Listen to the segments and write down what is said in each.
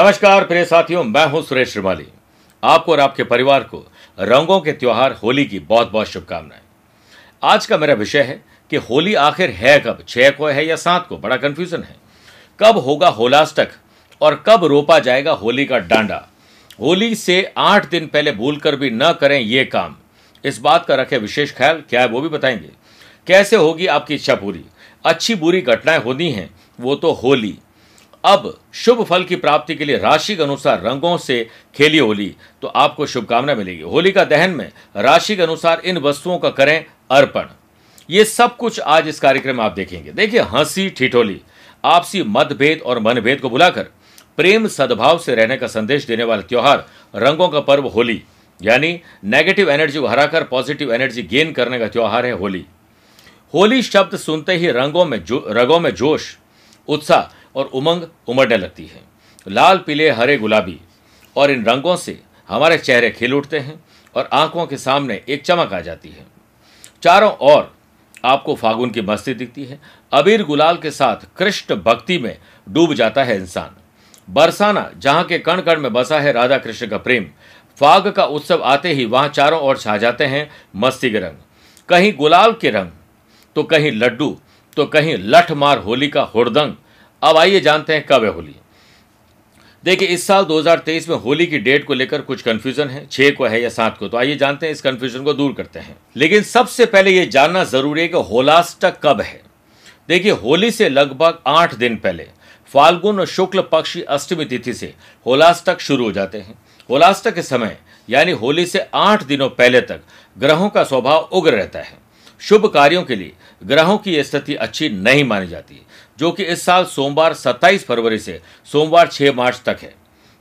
नमस्कार, प्रिय साथियों, मैं हूँ सुरेश श्रीमाली। आपको और आपके परिवार को रंगों के त्योहार, होली की बहुत बहुत शुभकामनाएँ। आज का मेरा विषय है कि होली आखिर है कब? छह को है या सात को? बड़ा कंफ्यूजन है। कब होगा होलास्टक और कब रोपा जाएगा होली का डांडा? होली से आठ दिन पहले भूल कर भी न करें ये काम। इस बात का रखे विशेष ख्याल, क्या है वो भी बताएँगे। कैसे होगी आपकी इच्छा पूरी? अच्छी बुरी घटनाएँ होनी हैं, वो तो होली। अब शुभ फल की प्राप्ति के लिए राशि के अनुसार रंगों से खेली होली तो आपको शुभकामना मिलेगी। होली का दहन में राशि के अनुसार इन वस्तुओं का करें अर्पण। ये सब कुछ आज इस कार्यक्रम में आप देखेंगे। देखिए, हँसी, ठिठोली, आपसी मतभेद और मनभेद को बुलाकर प्रेम सद्भाव से रहने का संदेश देने वाला त्योहार, रंगों का पर्व होली, यानी नेगेटिव एनर्जी को हराकर पॉजिटिव एनर्जी गेन करने का त्योहार है होली। होली शब्द सुनते ही रंगों में जो, रंगों में जोश, उत्साह और उमंग उमड़ने लगती है। लाल, पीले, हरे, गुलाबी। और इन रंगों से हमारे चेहरे खिल उठते हैं और आँखों के सामने एक चमक आ जाती है। चारों ओर आपको फागुन की मस्ती दिखती है। अबीर गुलाल के साथ कृष्ण भक्ति में डूब जाता है इंसान। बरसाना, जहाँ के कण कण में बसा है राधा कृष्ण का प्रेम, फाग का उत्सव आते ही वहाँ चारों ओर छा जाते हैं मस्ती के रंग। कहीं गुलाल के रंग तो कहीं लड्डू तो कहीं लठ मार होली का हुड़दंग अब आइए जानते हैं कब है होली। देखिए, इस साल 2023 में होली की डेट को लेकर कुछ कंफ्यूजन है, छह को है या सात को तो आइए जानते हैं इस कंफ्यूजन को दूर करते हैं। लेकिन सबसे पहले यह जानना ज़रूरी है कि होलाष्टक कब है। देखिए, होली से लगभग आठ दिन पहले, फाल्गुन और शुक्ल पक्षी अष्टमी तिथि से होलाष्टक शुरू हो जाते हैं। होलाष्टक के समय, यानी होली से आठ दिनों पहले तक, ग्रहों का स्वभाव उग्र रहता है। शुभ कार्यों के लिए, ग्रहों की स्थिति अच्छी नहीं मानी जाती, जो कि इस साल सोमवार 27 फरवरी से सोमवार 6 मार्च तक है।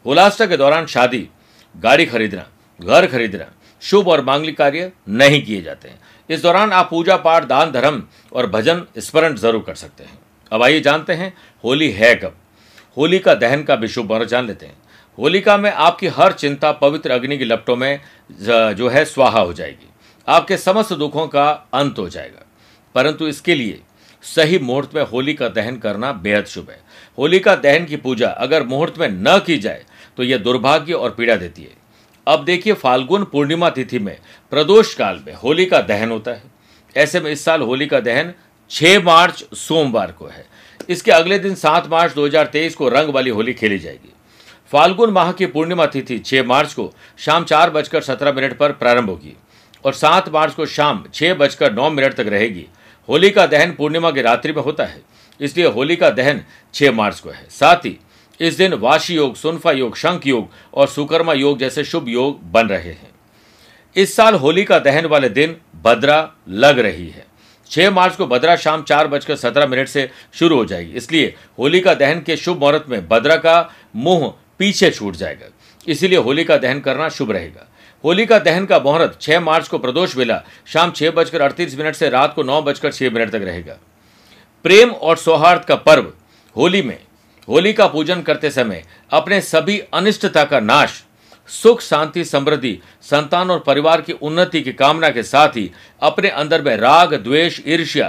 होलाष्टक के दौरान शादी, गाड़ी खरीदना, घर खरीदना, शुभ और मांगलिक कार्य नहीं किए जाते हैं। इस दौरान आप पूजा पाठ, दान, धर्म और भजन स्मरण ज़रूर कर सकते हैं। अब आइए जानते हैं, होली है कब? होली का दहन का भी शुभ जान लेते हैं। होलिका में आपकी हर चिंता पवित्र अग्नि की लपटों में जो है, स्वाहा हो जाएगी। आपके समस्त दुखों का अंत हो जाएगा। परंतु इसके लिए सही मुहूर्त में होली का दहन करना बेहद शुभ है। होली का दहन की पूजा अगर मुहूर्त में न की जाए तो यह दुर्भाग्य और पीड़ा देती है। अब देखिए फाल्गुन पूर्णिमा तिथि में, प्रदोष काल में होली का दहन होता है। ऐसे में इस साल होली का दहन 6 मार्च सोमवार को है। इसके अगले दिन 7 मार्च 2023 को रंग वाली होली खेली जाएगी। फाल्गुन माह की पूर्णिमा तिथि 6 मार्च को शाम चार बजकर सत्रह मिनट पर प्रारंभ होगी। और सात मार्च को शाम छह बजकर नौ मिनट तक रहेगी। होली का दहन पूर्णिमा की रात्रि में होता है, इसलिए होली का दहन छह मार्च को है। साथ ही, इस दिन वाशी योग, सुनफा योग, शंख योग और सुकर्मा योग जैसे शुभ योग बन रहे हैं। इस साल होली का दहन वाले दिन भद्रा लग रही है। छह मार्च को भद्रा शाम चार बजकर सत्रह मिनट से शुरू हो जाएगी, इसलिए होली का दहन के शुभ मुहूर्त में भद्रा का मुँह पीछे छूट जाएगा। इसीलिए होली का दहन करना शुभ रहेगा। होली का दहन का मुहूर्त 6 मार्च को प्रदोष वेला शाम छह बजकर अड़तीस मिनट से रात को नौ बजकर छह मिनट तक रहेगा। प्रेम और सौहार्द का पर्व होली में। होली का पूजन करते समय अपने सभी अनिष्टता का नाश, सुख, शांति, समृद्धि, संतान और परिवार की उन्नति की कामना के साथ ही अपने अंदर में राग, द्वेष, ईर्ष्या,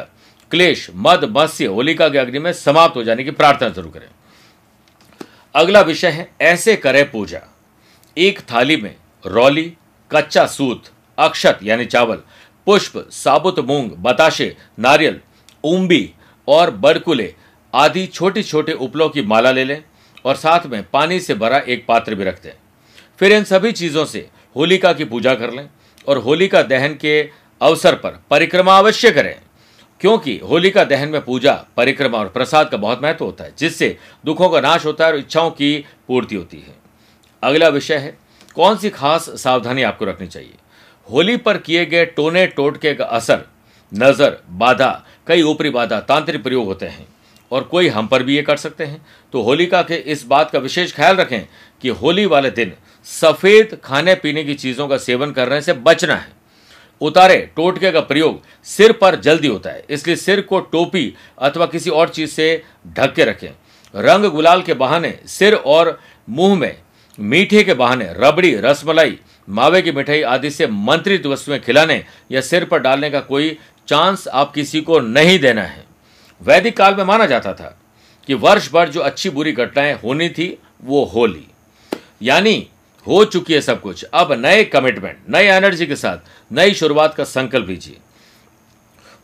क्लेश, मद, मत्स्य होलिका के अग्नि में समाप्त हो जाने की प्रार्थना ज़रूर करें। अगला विषय है, ऐसे करें पूजा। एक थाली में रौली कच्चा सूत, अक्षत यानी चावल, पुष्प, साबुत मूंग, बताशे, नारियल उम्बी और बड़कुले आदि छोटे छोटे उपलों की माला ले लें और साथ में पानी से भरा एक पात्र भी रख दें। फिर इन सभी चीज़ों से होलिका की पूजा कर लें और होलिका दहन के अवसर पर परिक्रमा अवश्य करें, क्योंकि होलिका दहन में पूजा, परिक्रमा और प्रसाद का बहुत महत्व होता है, जिससे दुखों का नाश होता है और इच्छाओं की पूर्ति होती है। अगला विषय है कौन सी खास सावधानी आपको रखनी चाहिए? होली पर किए गए टोने टोटके का असर, नज़र, बाधा, कई ऊपरी बाधा, तांत्रिक प्रयोग होते हैं। और कोई हम पर भी ये कर सकते हैं। तो होलिका के इस बात का विशेष ख्याल रखें कि होली वाले दिन सफ़ेद खाने पीने की चीज़ों का सेवन करने से बचना है। उतारे टोटके का प्रयोग सिर पर जल्दी होता है। इसलिए सिर को टोपी अथवा किसी और चीज़ से ढक के रखें। रंग गुलाल के बहाने सिर और मुँह में मीठे के बहाने, रबड़ी, रसमलाई, मावे की मिठाई आदि से मंत्रित वस्तुएँ खिलाने या सिर पर डालने का कोई चांस आप किसी को नहीं देना है। वैदिक काल में माना जाता था कि वर्ष भर जो अच्छी बुरी घटनाएँ होनी थी, वो होली यानी हो चुकी है सब कुछ। अब नए कमिटमेंट नए एनर्जी के साथ नई शुरुआत का संकल्प लीजिए।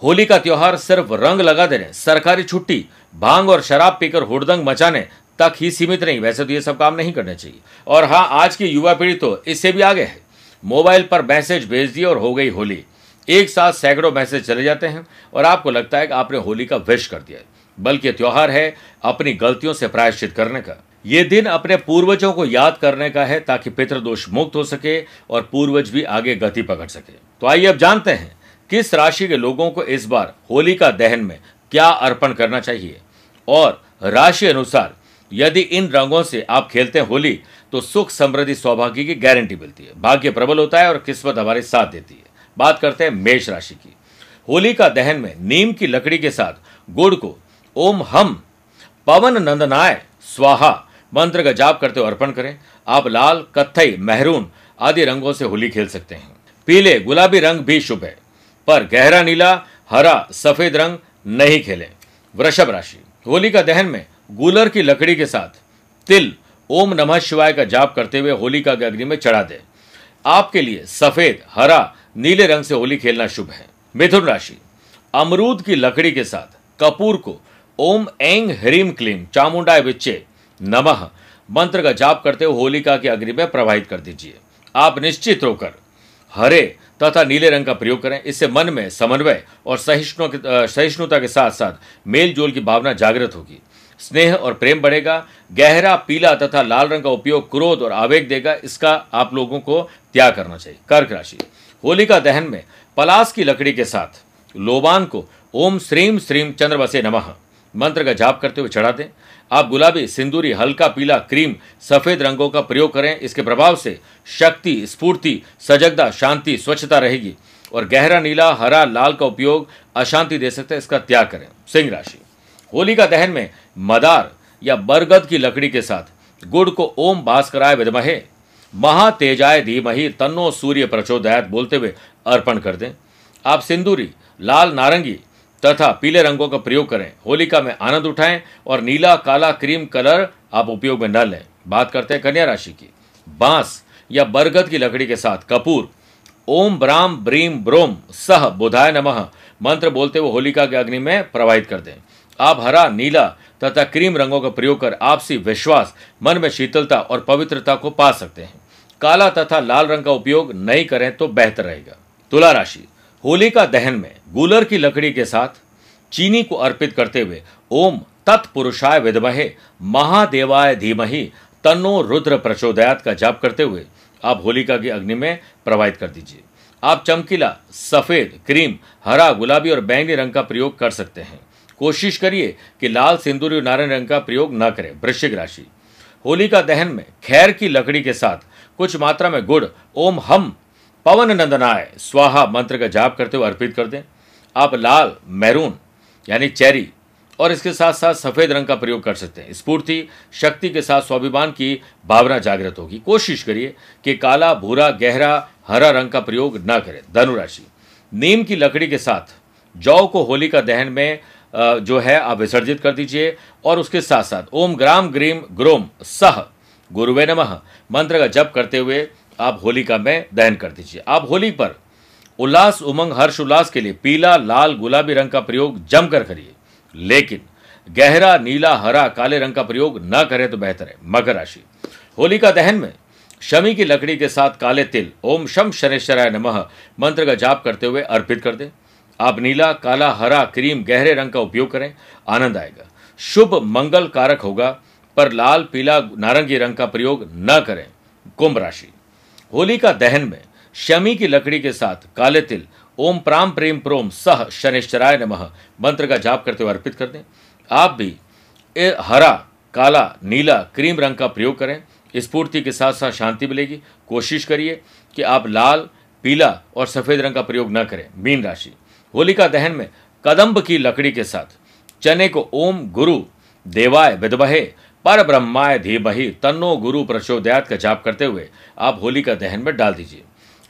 होली का त्योहार सिर्फ़ रंग लगा देने, सरकारी छुट्टी, भाँग और शराब पीकर हुड़दंग मचाने तक ही सीमित नहीं। वैसे तो ये सब काम नहीं करने चाहिए। और हाँ आज की युवा पीढ़ी तो इससे भी आगे है। मोबाइल पर मैसेज भेज दिए और हो गई होली। एक साथ सैकड़ों मैसेज चले जाते हैं और आपको लगता है कि आपने होली का विश कर दिया बल्कि त्योहार है अपनी गलतियों से प्रायश्चित करने का। ये दिन अपने पूर्वजों को याद करने का है ताकि पितृदोष मुक्त हो सके और पूर्वज भी आगे गति पकड़ सके। तो आइए अब जानते हैं किस राशि के लोगों को इस बार होली का दहन में क्या अर्पण करना चाहिए। और राशि अनुसार यदि इन रंगों से आप खेलते हैं होली तो सुख, समृद्धि, सौभाग्य की गारंटी मिलती है। भाग्य प्रबल होता है और किस्मत हमारे साथ देती है। बात करते हैं मेष राशि की। होली का दहन में नीम की लकड़ी के साथ गुड़ को ओम हम, पवन नंदनाय, स्वाहा, मंत्र का जाप करते हुए अर्पण करें। आप लाल, कत्थई, मेहरून आदि रंगों से होली खेल सकते हैं। पीले, गुलाबी रंग भी शुभ है, पर गहरा नीला, हरा, सफ़ेद रंग नहीं खेलें। वृषभ राशि। होली का दहन में गूलर की लकड़ी के साथ तिल ओम नमः शिवाय का जाप करते हुए होली का अग्नि में चढ़ा दें। आपके लिए सफ़ेद, हरा, नीले रंग से होली खेलना शुभ है। मिथुन राशि, अमरूद की लकड़ी के साथ कपूर को ओम एंग ह्रीम क्लीम, चामुंडाय विच्चे, नमः मंत्र का जाप करते हुए होलिका के अग्नि में प्रवाहित कर दीजिए। आप निश्चित होकर हरे तथा नीले रंग का प्रयोग करें। इससे मन में समन्वय और सहिष्णु सहिष्णुता के साथ साथ मेल जोल की भावना जागृत होगी। स्नेह और प्रेम बढ़ेगा, गहरा, पीला तथा लाल रंग का उपयोग क्रोध और आवेग देगा, इसका आप लोगों को त्याग करना चाहिए। कर्क राशि। होलिका दहन में पलास की लकड़ी के साथ लोबान को ओम श्रीम श्रीम चंद्र बसे नमः मंत्र का जाप करते हुए चढ़ा दें। आप गुलाबी, सिंदूरी, हल्का, पीला, क्रीम, सफ़ेद रंगों का प्रयोग करें। इसके प्रभाव से शक्ति, स्फूर्ति, सजगता, शांति, स्वच्छता रहेगी और गहरा, नीला, हरा, लाल का उपयोग अशांति दे सकता है। इसका त्याग करें। सिंह राशि। होली का दहन में मदार या बरगद की लकड़ी के साथ गुड़ को ओम भास्कराय विदमहे, महातेजाय धीमही, तन्नो सूर्य प्रचोदयात बोलते हुए अर्पण कर दें। आप सिंदूरी, लाल नारंगी तथा पीले रंगों का प्रयोग करें। होलिका में आनंद उठाएँ और नीला, काला, क्रीम कलर आप उपयोग में न लें। बात करते हैं कन्या राशि की। बाँस या बरगद की लकड़ी के साथ कपूर, ओम ब्राम, ब्रीम, ब्रोम, सह, बुधाय नमः, मंत्र बोलते हुए होलिका के अग्नि में प्रवाहित कर दें। आप हरा, नीला तथा क्रीम रंगों का प्रयोग कर आपसी विश्वास, मन में शीतलता और पवित्रता को पा सकते हैं। काला तथा लाल रंग का उपयोग नहीं करें तो बेहतर रहेगा। तुला राशि, होली का दहन में गूलर की लकड़ी के साथ चीनी को अर्पित करते हुए ओम तत्पुरुषाय विदमहे, महादेवाय धीमहि, तन्नो रुद्र प्रचोदयात का जाप करते हुए आप होलिका की अग्नि में प्रवाहित कर दीजिए। आप चमकीला, सफ़ेद, क्रीम, हरा, गुलाबी और बैंगनी रंग का प्रयोग कर सकते हैं। कोशिश करिए कि लाल सिंदूरी नारायण रंग का प्रयोग न करें, वृश्चिक राशि। होली का दहन में खैर की लकड़ी के साथ कुछ मात्रा में गुड़, ओम हम, पवन नंदनाय, स्वाहा मंत्र का जाप करते हुए अर्पित कर दें। आप लाल, मैरून, यानी चेरी और इसके साथ साथ सफ़ेद रंग का प्रयोग कर सकते हैं। स्फूर्ति, शक्ति के साथ स्वाभिमान की भावना जागृत होगी। कोशिश करिए कि काला, भूरा, गहरा, हरा रंग का प्रयोग न करें। धनुराशि नीम की लकड़ी के साथ जौ को होली का दहन में जो है, आप विसर्जित कर दीजिए और उसके साथ साथ ओम ग्राम ग्रीम ग्रोम सह, गुरुवे नमः, मंत्र का जप करते हुए आप होलिका में दहन कर दीजिए। आप होली पर उल्लास, उमंग, हर्ष, उल्लास के लिए पीला, लाल, गुलाबी रंग का प्रयोग जमकर करिए। लेकिन गहरा, नीला, हरा, काले रंग का प्रयोग न करें तो बेहतर है, मकर राशि। होलिका दहन में शमी की लकड़ी के साथ काले तिल, ओम शम शनेश्वराय नमः, मंत्र का जाप करते हुए अर्पित कर दें। आप नीला, काला, हरा, क्रीम, गहरे रंग का उपयोग करें, आनंद आएगा। शुभ, मंगल कारक होगा, पर लाल, पीला, नारंगी रंग का प्रयोग न करें। कुंभ राशि। होली का दहन में शमी की लकड़ी के साथ काले तिल, ओम प्राम प्रेम प्रोम सह शनिश्चराय नमः मंत्र का जाप करते हुए अर्पित कर दें। आप भी ए, हरा, काला, नीला, क्रीम रंग का प्रयोग करें। स्फूर्ति के साथ साथ शांति मिलेगी। कोशिश करिए कि आप लाल पीला और सफ़ेद रंग का प्रयोग न करें, मीन राशि। होलिका दहन में कदम्ब की लकड़ी के साथ, चने को ओम गुरु, देवाय विदबहे पर ब्रह्माय धीमहि, तन्नो गुरु प्रचोदयात का जाप करते हुए आप होली का दहन में डाल दीजिए।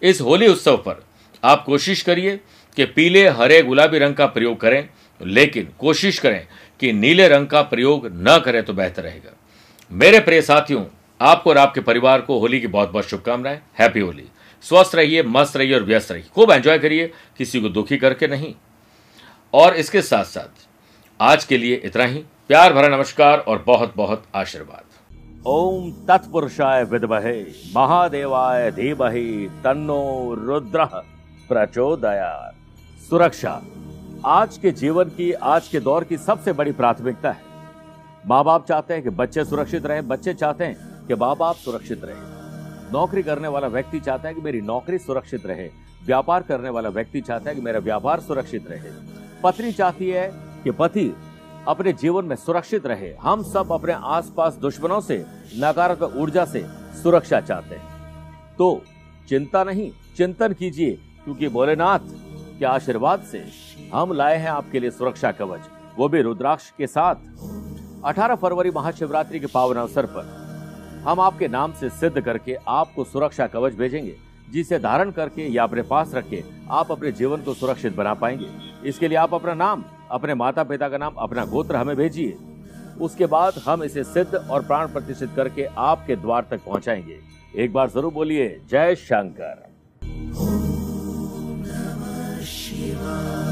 इस होली उत्सव पर आप कोशिश करिए कि पीले, हरे, गुलाबी रंग का प्रयोग करें, लेकिन कोशिश करें कि नीले रंग का प्रयोग न करें तो बेहतर रहेगा। मेरे प्रिय साथियों, आपको और आपके परिवार को होली की बहुत बहुत शुभकामनाएँ। हैप्पी होली। स्वस्थ रहिए, मस्त रहिए और व्यस्त रहिए। खूब एंजॉय करिए, किसी को दुखी करके नहीं। और इसके साथ साथ आज के लिए इतना ही। प्यार भरा नमस्कार और बहुत बहुत आशीर्वाद। ओम तत्पुरुषाय विद्महे, महादेवाय धीमहि, तन्नो रुद्र प्रचोदया सुरक्षा, आज के जीवन की, आज के दौर की सबसे बड़ी प्राथमिकता है। माँ बाप चाहते हैं कि बच्चे सुरक्षित रहें, बच्चे चाहते हैं कि माँ बाप सुरक्षित रहे। नौकरी करने वाला व्यक्ति चाहता है कि मेरी नौकरी सुरक्षित रहे। व्यापार करने वाला व्यक्ति चाहता है कि मेरा व्यापार सुरक्षित रहे। पत्नी चाहती है कि पति अपने जीवन में सुरक्षित रहे। हम सब अपने आसपास दुश्मनों से, नकारात्मक ऊर्जा से सुरक्षा चाहते हैं। तो चिंता नहीं, चिंतन कीजिए, क्योंकि भोलेनाथ के आशीर्वाद से हम लाए हैं आपके लिए सुरक्षा कवच। वो भी रुद्राक्ष के साथ। 18 फरवरी महाशिवरात्रि के पावन अवसर पर। हम आपके नाम से सिद्ध करके आपको सुरक्षा कवच भेजेंगे, जिसे धारण करके या अपने पास रख के आप अपने जीवन को सुरक्षित बना पाएँगे। इसके लिए आप अपना नाम, अपने माता पिता का नाम, अपना गोत्र हमें भेजिए। उसके बाद हम इसे सिद्ध और प्राण प्रतिष्ठित करके आपके द्वार तक पहुंचाएँगे। एक बार ज़रूर बोलिए, जय शंकर। Shiva.